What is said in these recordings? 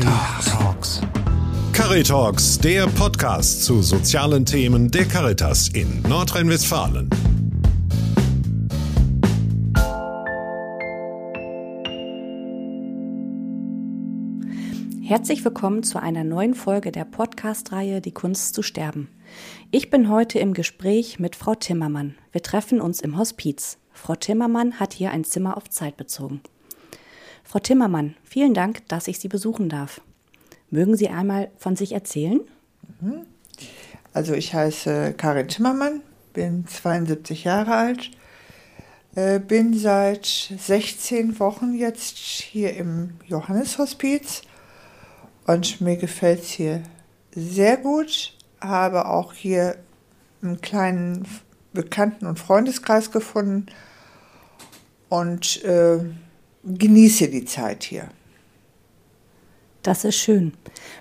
Caritalks. Caritalks, der Podcast zu sozialen Themen der Caritas in Nordrhein-Westfalen. Herzlich willkommen zu einer neuen Folge der Podcast-Reihe Die Kunst zu sterben. Ich bin heute im Gespräch mit Frau Timmermann. Wir treffen uns im Hospiz. Frau Timmermann hat hier ein Zimmer auf Zeit bezogen. Frau Timmermann, vielen Dank, dass ich Sie besuchen darf. Mögen Sie einmal von sich erzählen? Mhm. Also ich heiße Karin Timmermann, bin 72 Jahre alt, äh, bin seit 16 Wochen jetzt hier im Johanneshospiz und mir gefällt es hier sehr gut. Habe auch hier einen kleinen Bekannten- und Freundeskreis gefunden und äh, genieße die Zeit hier. Das ist schön.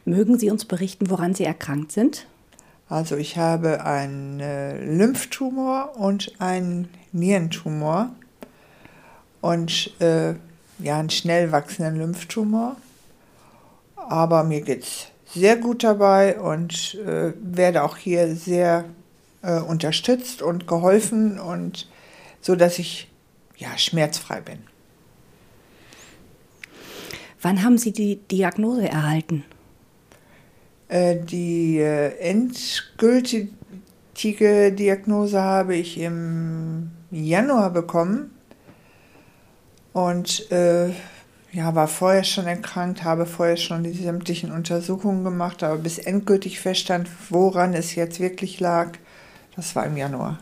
Mögen Sie uns berichten, woran Sie erkrankt sind? Also ich habe einen äh, Lymphtumor und einen Nierentumor und äh, ja, einen schnell wachsenden Lymphtumor. Aber mir geht es sehr gut dabei und äh, werde auch hier sehr äh, unterstützt und geholfen und so, dass ich ja schmerzfrei bin. Wann haben Sie die Diagnose erhalten? Äh, die äh, endgültige Diagnose habe ich im Januar bekommen und äh, ja, war vorher schon erkrankt, habe vorher schon die sämtlichen Untersuchungen gemacht, aber bis endgültig feststand, woran es jetzt wirklich lag, das war im Januar.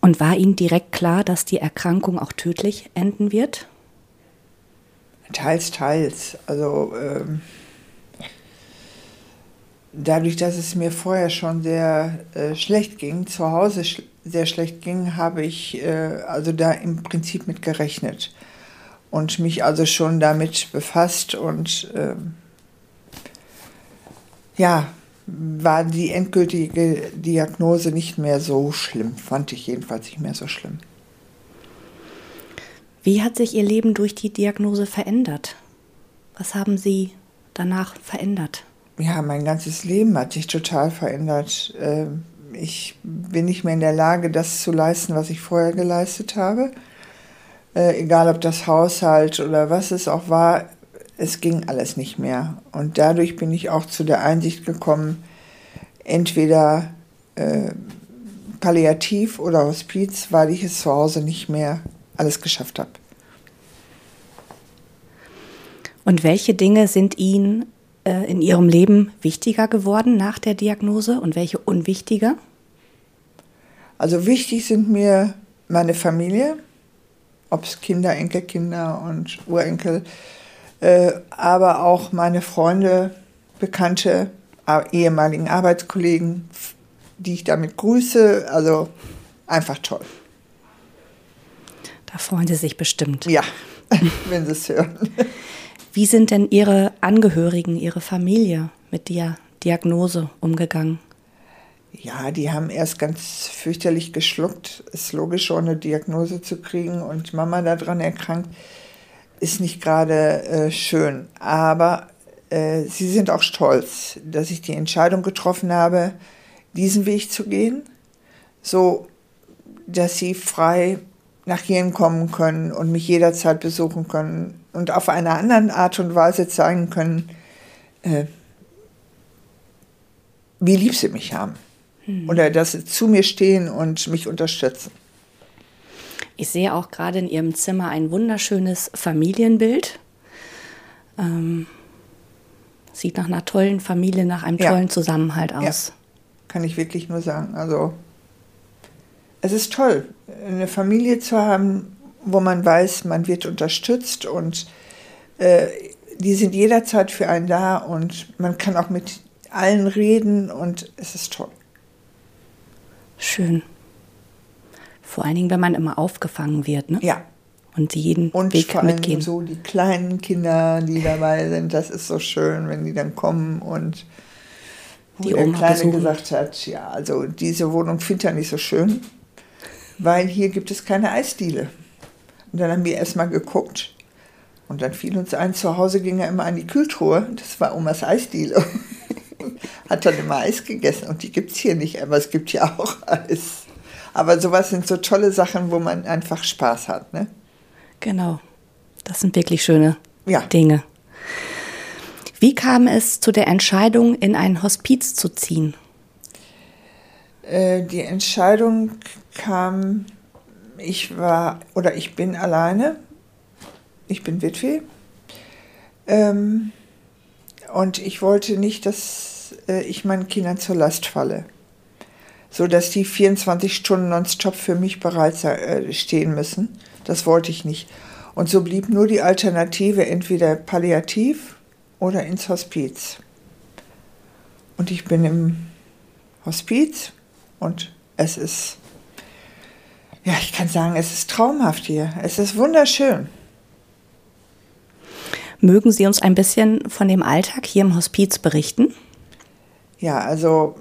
Und war Ihnen direkt klar, dass die Erkrankung auch tödlich enden wird? Teils, teils. Also ähm, dadurch, dass es mir vorher schon sehr äh, schlecht ging, zu Hause sch sehr schlecht ging, habe ich äh, also da im Prinzip mit gerechnet und mich also schon damit befasst und äh, ja, war die endgültige Diagnose nicht mehr so schlimm, fand ich jedenfalls nicht mehr so schlimm. Wie hat sich Ihr Leben durch die Diagnose verändert? Was haben Sie danach verändert? Ja, mein ganzes Leben hat sich total verändert. Ähm, ich bin nicht mehr in der Lage, das zu leisten, was ich vorher geleistet habe. Äh, egal ob das Haushalt oder was es auch war, es ging alles nicht mehr. Und dadurch bin ich auch zu der Einsicht gekommen, entweder äh, palliativ oder Hospiz, weil ich es zu Hause nicht mehr alles geschafft habe. Und welche Dinge sind Ihnen äh, in Ihrem Leben wichtiger geworden nach der Diagnose und welche unwichtiger? Also wichtig sind mir meine Familie, ob es Kinder, Enkelkinder und Urenkel, äh, aber auch meine Freunde, Bekannte, ehemaligen Arbeitskollegen, die ich damit grüße. Also einfach toll. Da freuen Sie sich bestimmt. Ja, wenn Sie es hören. Wie sind denn Ihre Angehörigen, Ihre Familie mit der Diagnose umgegangen? Ja, die haben erst ganz fürchterlich geschluckt. Ist logisch, eine Diagnose zu kriegen und Mama daran erkrankt, ist nicht gerade äh, schön. Aber äh, sie sind auch stolz, dass ich die Entscheidung getroffen habe, diesen Weg zu gehen, so dass sie frei nach hierhin kommen können und mich jederzeit besuchen können und auf einer anderen Art und Weise zeigen können, äh, wie lieb sie mich haben. Hm. Oder dass sie zu mir stehen und mich unterstützen. Ich sehe auch gerade in Ihrem Zimmer ein wunderschönes Familienbild. Ähm, sieht nach einer tollen Familie, nach einem ja. tollen Zusammenhalt aus. Ja. Kann ich wirklich nur sagen. Also es ist toll, eine Familie zu haben, wo man weiß, man wird unterstützt und äh, die sind jederzeit für einen da und man kann auch mit allen reden und es ist toll. Schön. Vor allen Dingen, wenn man immer aufgefangen wird, ne? Ja. Und die jeden und Weg vor allem mitgehen. so die kleinen Kinder, die dabei sind, das ist so schön, wenn die dann kommen und wo die der Oma Kleine besuchen. gesagt hat, ja, also diese Wohnung findet er nicht so schön weil hier gibt es keine Eisdiele. Und dann haben wir erstmal geguckt Und dann fiel uns ein, zu Hause ging er immer an die Kühltruhe. Das war Omas Eisdiele. Hat dann immer Eis gegessen. Und die gibt es hier nicht, aber es gibt ja auch Eis. Aber sowas sind so tolle Sachen, wo man einfach Spaß hat. Ne? Genau. Das sind wirklich schöne Ja. Dinge. Wie kam es zu der Entscheidung, in ein Hospiz zu ziehen? Äh, die Entscheidung kam, ich war oder ich bin alleine. Ich bin Witwe. Ähm, und ich wollte nicht, dass äh, ich meinen Kindern zur Last falle. So dass die 24 Stunden nonstop für mich bereit äh, stehen müssen. Das wollte ich nicht. Und so blieb nur die Alternative entweder palliativ oder ins Hospiz. Und ich bin im Hospiz und es ist, ja, ich kann sagen, es ist traumhaft hier. Es ist wunderschön. Mögen Sie uns ein bisschen von dem Alltag hier im Hospiz berichten? Ja, also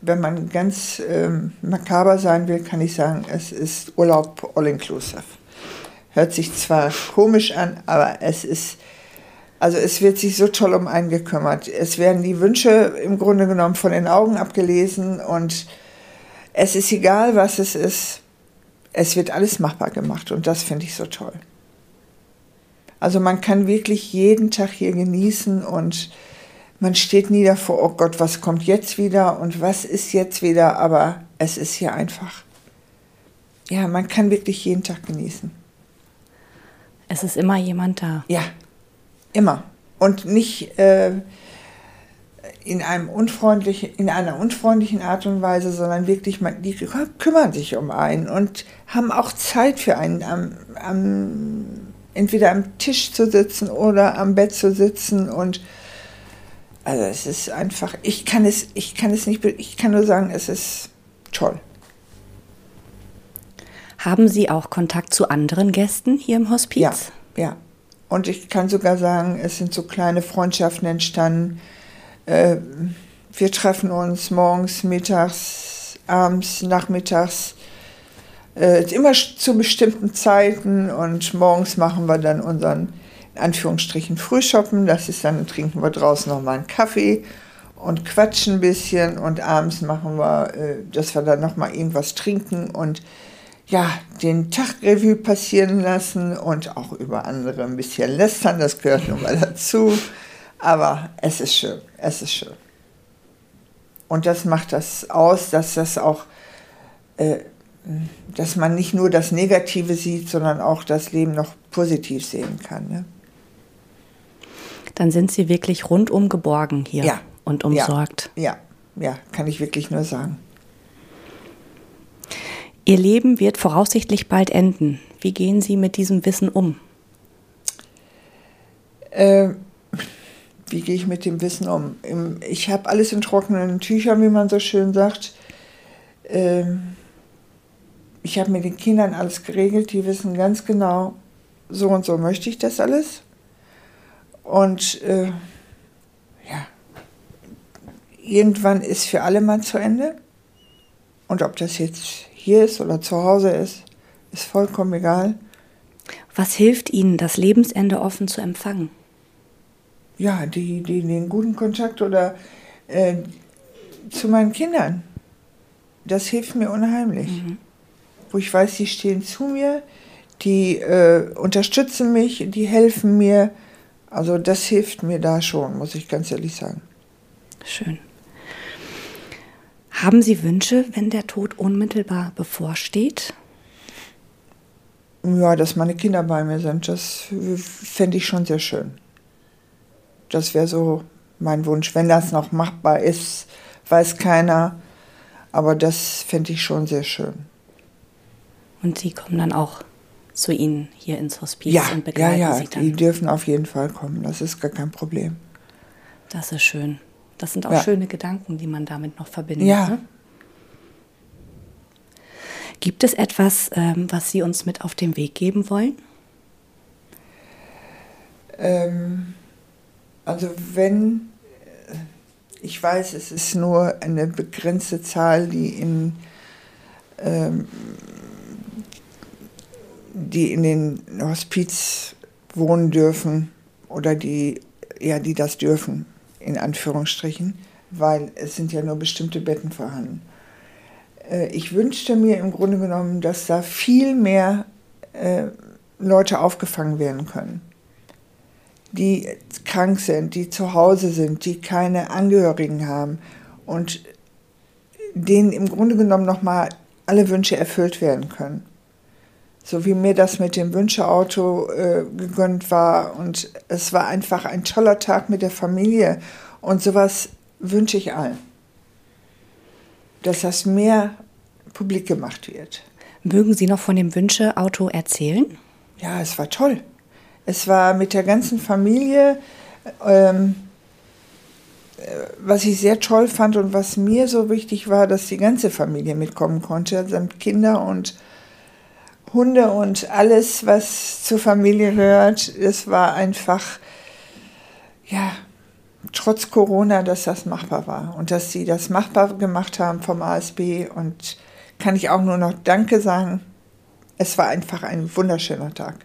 wenn man ganz ähm, makaber sein will, kann ich sagen, es ist Urlaub all inclusive. Hört sich zwar komisch an, aber es ist, also es wird sich so toll um einen gekümmert. Es werden die Wünsche im Grunde genommen von den Augen abgelesen und es ist egal, was es ist. Es wird alles machbar gemacht und das finde ich so toll. Also man kann wirklich jeden Tag hier genießen und man steht nie davor, oh Gott, was kommt jetzt wieder und was ist jetzt wieder, aber es ist hier einfach. Ja, man kann wirklich jeden Tag genießen. Es ist immer jemand da. Ja, immer. Und nicht äh, in, einem unfreundlichen, in einer unfreundlichen Art und Weise, sondern wirklich, man, die kümmern sich um einen und haben auch Zeit für einen, am, am, entweder am Tisch zu sitzen oder am Bett zu sitzen und also es ist einfach, ich kann es, ich kann es nicht, ich kann nur sagen, es ist toll. Haben Sie auch Kontakt zu anderen Gästen hier im Hospiz? Ja, ja. Und ich kann sogar sagen, es sind so kleine Freundschaften entstanden. Äh, wir treffen uns morgens, mittags, abends, nachmittags, äh, immer zu bestimmten Zeiten und morgens machen wir dann unseren, in Anführungsstrichen, Frühshoppen. Das ist dann, trinken wir draußen nochmal einen Kaffee und quatschen ein bisschen und abends machen wir, äh, dass wir dann nochmal irgendwas trinken und ja, den Tagrevue passieren lassen und auch über andere ein bisschen lästern, das gehört nun mal dazu. Aber es ist schön, es ist schön. Und das macht das aus, dass das auch, äh, dass man nicht nur das Negative sieht, sondern auch das Leben noch positiv sehen kann. Ne? Dann sind Sie wirklich rundum geborgen hier Ja. und umsorgt. Ja, ja, kann ich wirklich nur sagen. Ihr Leben wird voraussichtlich bald enden. Wie gehen Sie mit diesem Wissen um? Äh, wie gehe ich mit dem Wissen um? Ich habe alles in trockenen Tüchern, wie man so schön sagt. Ähm, ich habe mit den Kindern alles geregelt, die wissen ganz genau, so und so möchte ich das alles. Und äh, ja, irgendwann ist für alle mal zu Ende. Und ob das jetzt hier ist oder zu Hause ist, ist vollkommen egal. Was hilft Ihnen, das Lebensende offen zu empfangen? ja, die, die, den guten Kontakt oder äh, zu meinen Kindern. Das hilft mir unheimlich. Wo ich weiß, die stehen zu mir, die äh, unterstützen mich, die helfen mir. Also das hilft mir da schon, muss ich ganz ehrlich sagen. Schön. Haben Sie Wünsche, wenn der Tod unmittelbar bevorsteht? Ja, dass meine Kinder bei mir sind, das fände ich schon sehr schön. Das wäre so mein Wunsch. Wenn das noch machbar ist, weiß keiner. Aber das fände ich schon sehr schön. Und Sie kommen dann auch zu Ihnen hier ins Hospiz Ja, und ja, begleiten ja, Sie dann. die dürfen auf jeden Fall kommen. Das ist gar kein Problem. Das ist schön. Das sind auch Ja. schöne Gedanken, die man damit noch verbindet. Ja. Ne? Gibt es etwas, ähm, was Sie uns mit auf den Weg geben wollen? Ähm, also wenn, äh, ich weiß, es ist nur eine begrenzte Zahl, die in, ähm, die in den Hospiz wohnen dürfen oder die, ja, die das dürfen, in Anführungsstrichen, weil es sind ja nur bestimmte Betten vorhanden. Äh, ich wünschte mir im Grunde genommen, dass da viel mehr äh, Leute aufgefangen werden können, die krank sind, die zu Hause sind, die keine Angehörigen haben und denen im Grunde genommen nochmal alle Wünsche erfüllt werden können. So wie mir das mit dem Wünscheauto äh, gegönnt war. Und es war einfach ein toller Tag mit der Familie. Und sowas wünsche ich allen. Dass das mehr publik gemacht wird. Mögen Sie noch von dem Wünscheauto erzählen? Ja, es war toll. Es war mit der ganzen Familie. Ähm, was ich sehr toll fand und was mir so wichtig war, dass die ganze Familie mitkommen konnte, samt Kinder und Hunde und alles, was zur Familie gehört. Es war einfach, ja, trotz Corona, dass das machbar war und dass sie das machbar gemacht haben vom ASB und kann ich auch nur noch Danke sagen. Es war einfach ein wunderschöner Tag.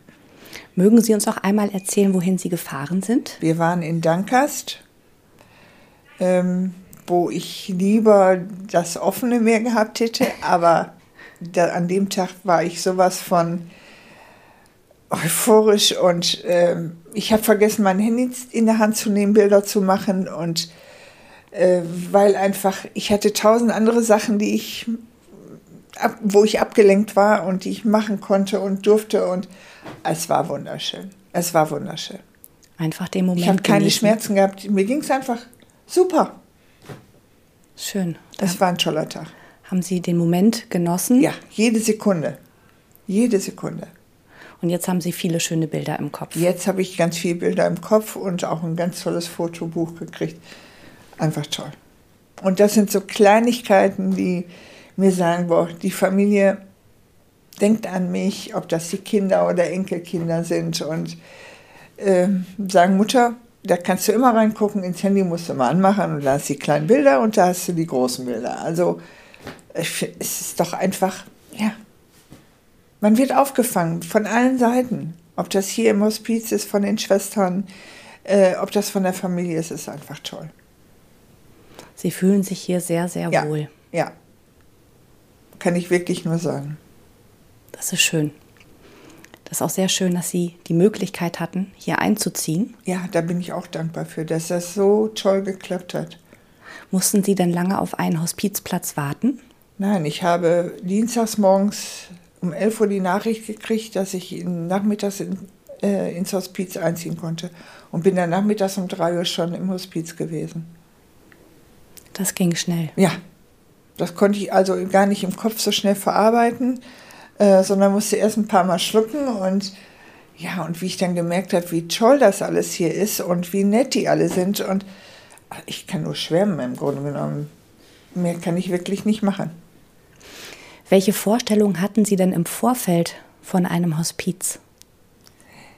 Mögen Sie uns auch einmal erzählen, wohin Sie gefahren sind? Wir waren in Dankast ähm, wo ich lieber das offene Meer gehabt hätte, aber da, an dem Tag war ich sowas von euphorisch und ähm, ich habe vergessen, mein Handy in der Hand zu nehmen, Bilder zu machen und äh, weil einfach ich hatte tausend andere Sachen, die ich ab, wo ich abgelenkt war und die ich machen konnte und durfte und es war wunderschön. Es war wunderschön. Einfach den Moment. Ich habe keine Schmerzen gehabt. Mir ging es einfach Super. Schön. Das war ein toller Tag. Haben Sie den Moment genossen? Ja, jede Sekunde. Jede Sekunde. Und jetzt haben Sie viele schöne Bilder im Kopf. Jetzt habe ich ganz viele Bilder im Kopf und auch ein ganz tolles Fotobuch gekriegt. Einfach toll. Und das sind so Kleinigkeiten, die mir sagen, boah, die Familie denkt an mich, ob das die Kinder oder Enkelkinder sind und äh, sagen, Mutter, da kannst du immer reingucken, ins Handy musst du mal anmachen und da hast du die kleinen Bilder und da hast du die großen Bilder. Also es ist doch einfach, ja, man wird aufgefangen von allen Seiten. Ob das hier im Hospiz ist, von den Schwestern, äh, ob das von der Familie ist, ist einfach toll. Sie fühlen sich hier sehr, sehr ja, wohl. Ja, kann ich wirklich nur sagen. Das ist schön. Das ist auch sehr schön, dass Sie die Möglichkeit hatten, hier einzuziehen. Ja, da bin ich auch dankbar für, dass das so toll geklappt hat. Mussten Sie denn lange auf einen Hospizplatz warten? Nein, ich habe dienstags morgens um 11 Uhr die Nachricht gekriegt, dass ich nachmittags in, äh, ins Hospiz einziehen konnte und bin dann nachmittags um 3 Uhr schon im Hospiz gewesen. Das ging schnell. Ja, das konnte ich also gar nicht im Kopf so schnell verarbeiten. Äh, sondern musste erst ein paar Mal schlucken und ja, und wie ich dann gemerkt habe, wie toll das alles hier ist und wie nett die alle sind und ich kann nur schwärmen im Grunde genommen. Mehr kann ich wirklich nicht machen. Welche Vorstellungen hatten Sie denn im Vorfeld von einem Hospiz?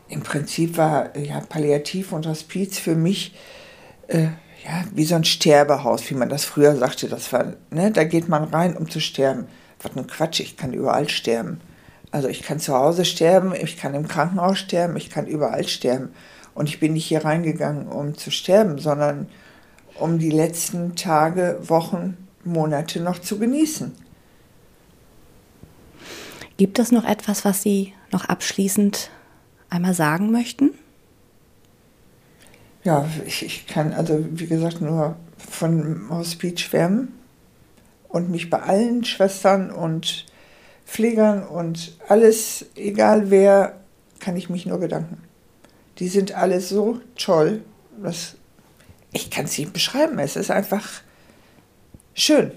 Im Prinzip war ja Palliativ und Hospiz für mich äh, ja wie so ein Sterbehaus, wie man das früher sagte. Das war, ne, da geht man rein, um zu sterben was ein Quatsch, ich kann überall sterben. Also ich kann zu Hause sterben, ich kann im Krankenhaus sterben, ich kann überall sterben. Und ich bin nicht hier reingegangen, um zu sterben, sondern um die letzten Tage, Wochen, Monate noch zu genießen. Gibt es noch etwas, was Sie noch abschließend einmal sagen möchten? Ja, ich, ich kann also, wie gesagt, nur von Hospiz schwärmen und mich bei allen Schwestern und Pflegern und alles, egal wer, kann ich mich nur bedanken. Die sind alle so toll, dass ich kann es nicht beschreiben. Es ist einfach schön.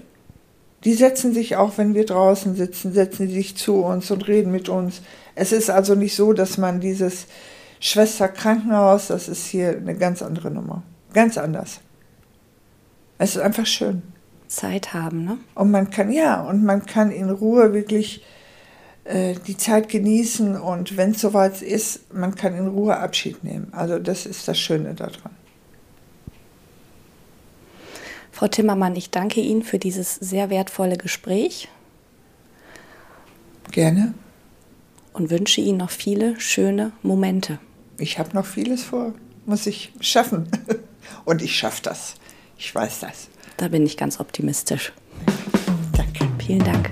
Die setzen sich auch, wenn wir draußen sitzen, setzen sie sich zu uns und reden mit uns. Es ist also nicht so, dass man dieses Schwesterkrankenhaus, das ist hier eine ganz andere Nummer. Ganz anders. Es ist einfach schön. Zeit haben, ne? Und man kann, ja, und man kann in Ruhe wirklich äh, die Zeit genießen und wenn es soweit ist, man kann in Ruhe Abschied nehmen. Also das ist das Schöne daran. Frau Timmermann, ich danke Ihnen für dieses sehr wertvolle Gespräch. Gerne. Und wünsche Ihnen noch viele schöne Momente. ich habe noch vieles vor, muss ich schaffen. Und ich schaffe das. Ich weiß das. Da bin ich ganz optimistisch. Danke. Vielen Dank.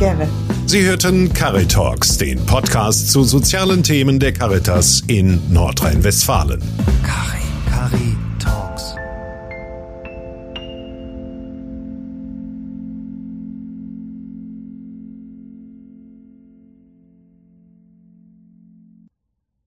Gerne. Sie hörten Caritalks, den Podcast zu sozialen Themen der Caritas in Nordrhein-Westfalen. Cari, Cari Talks.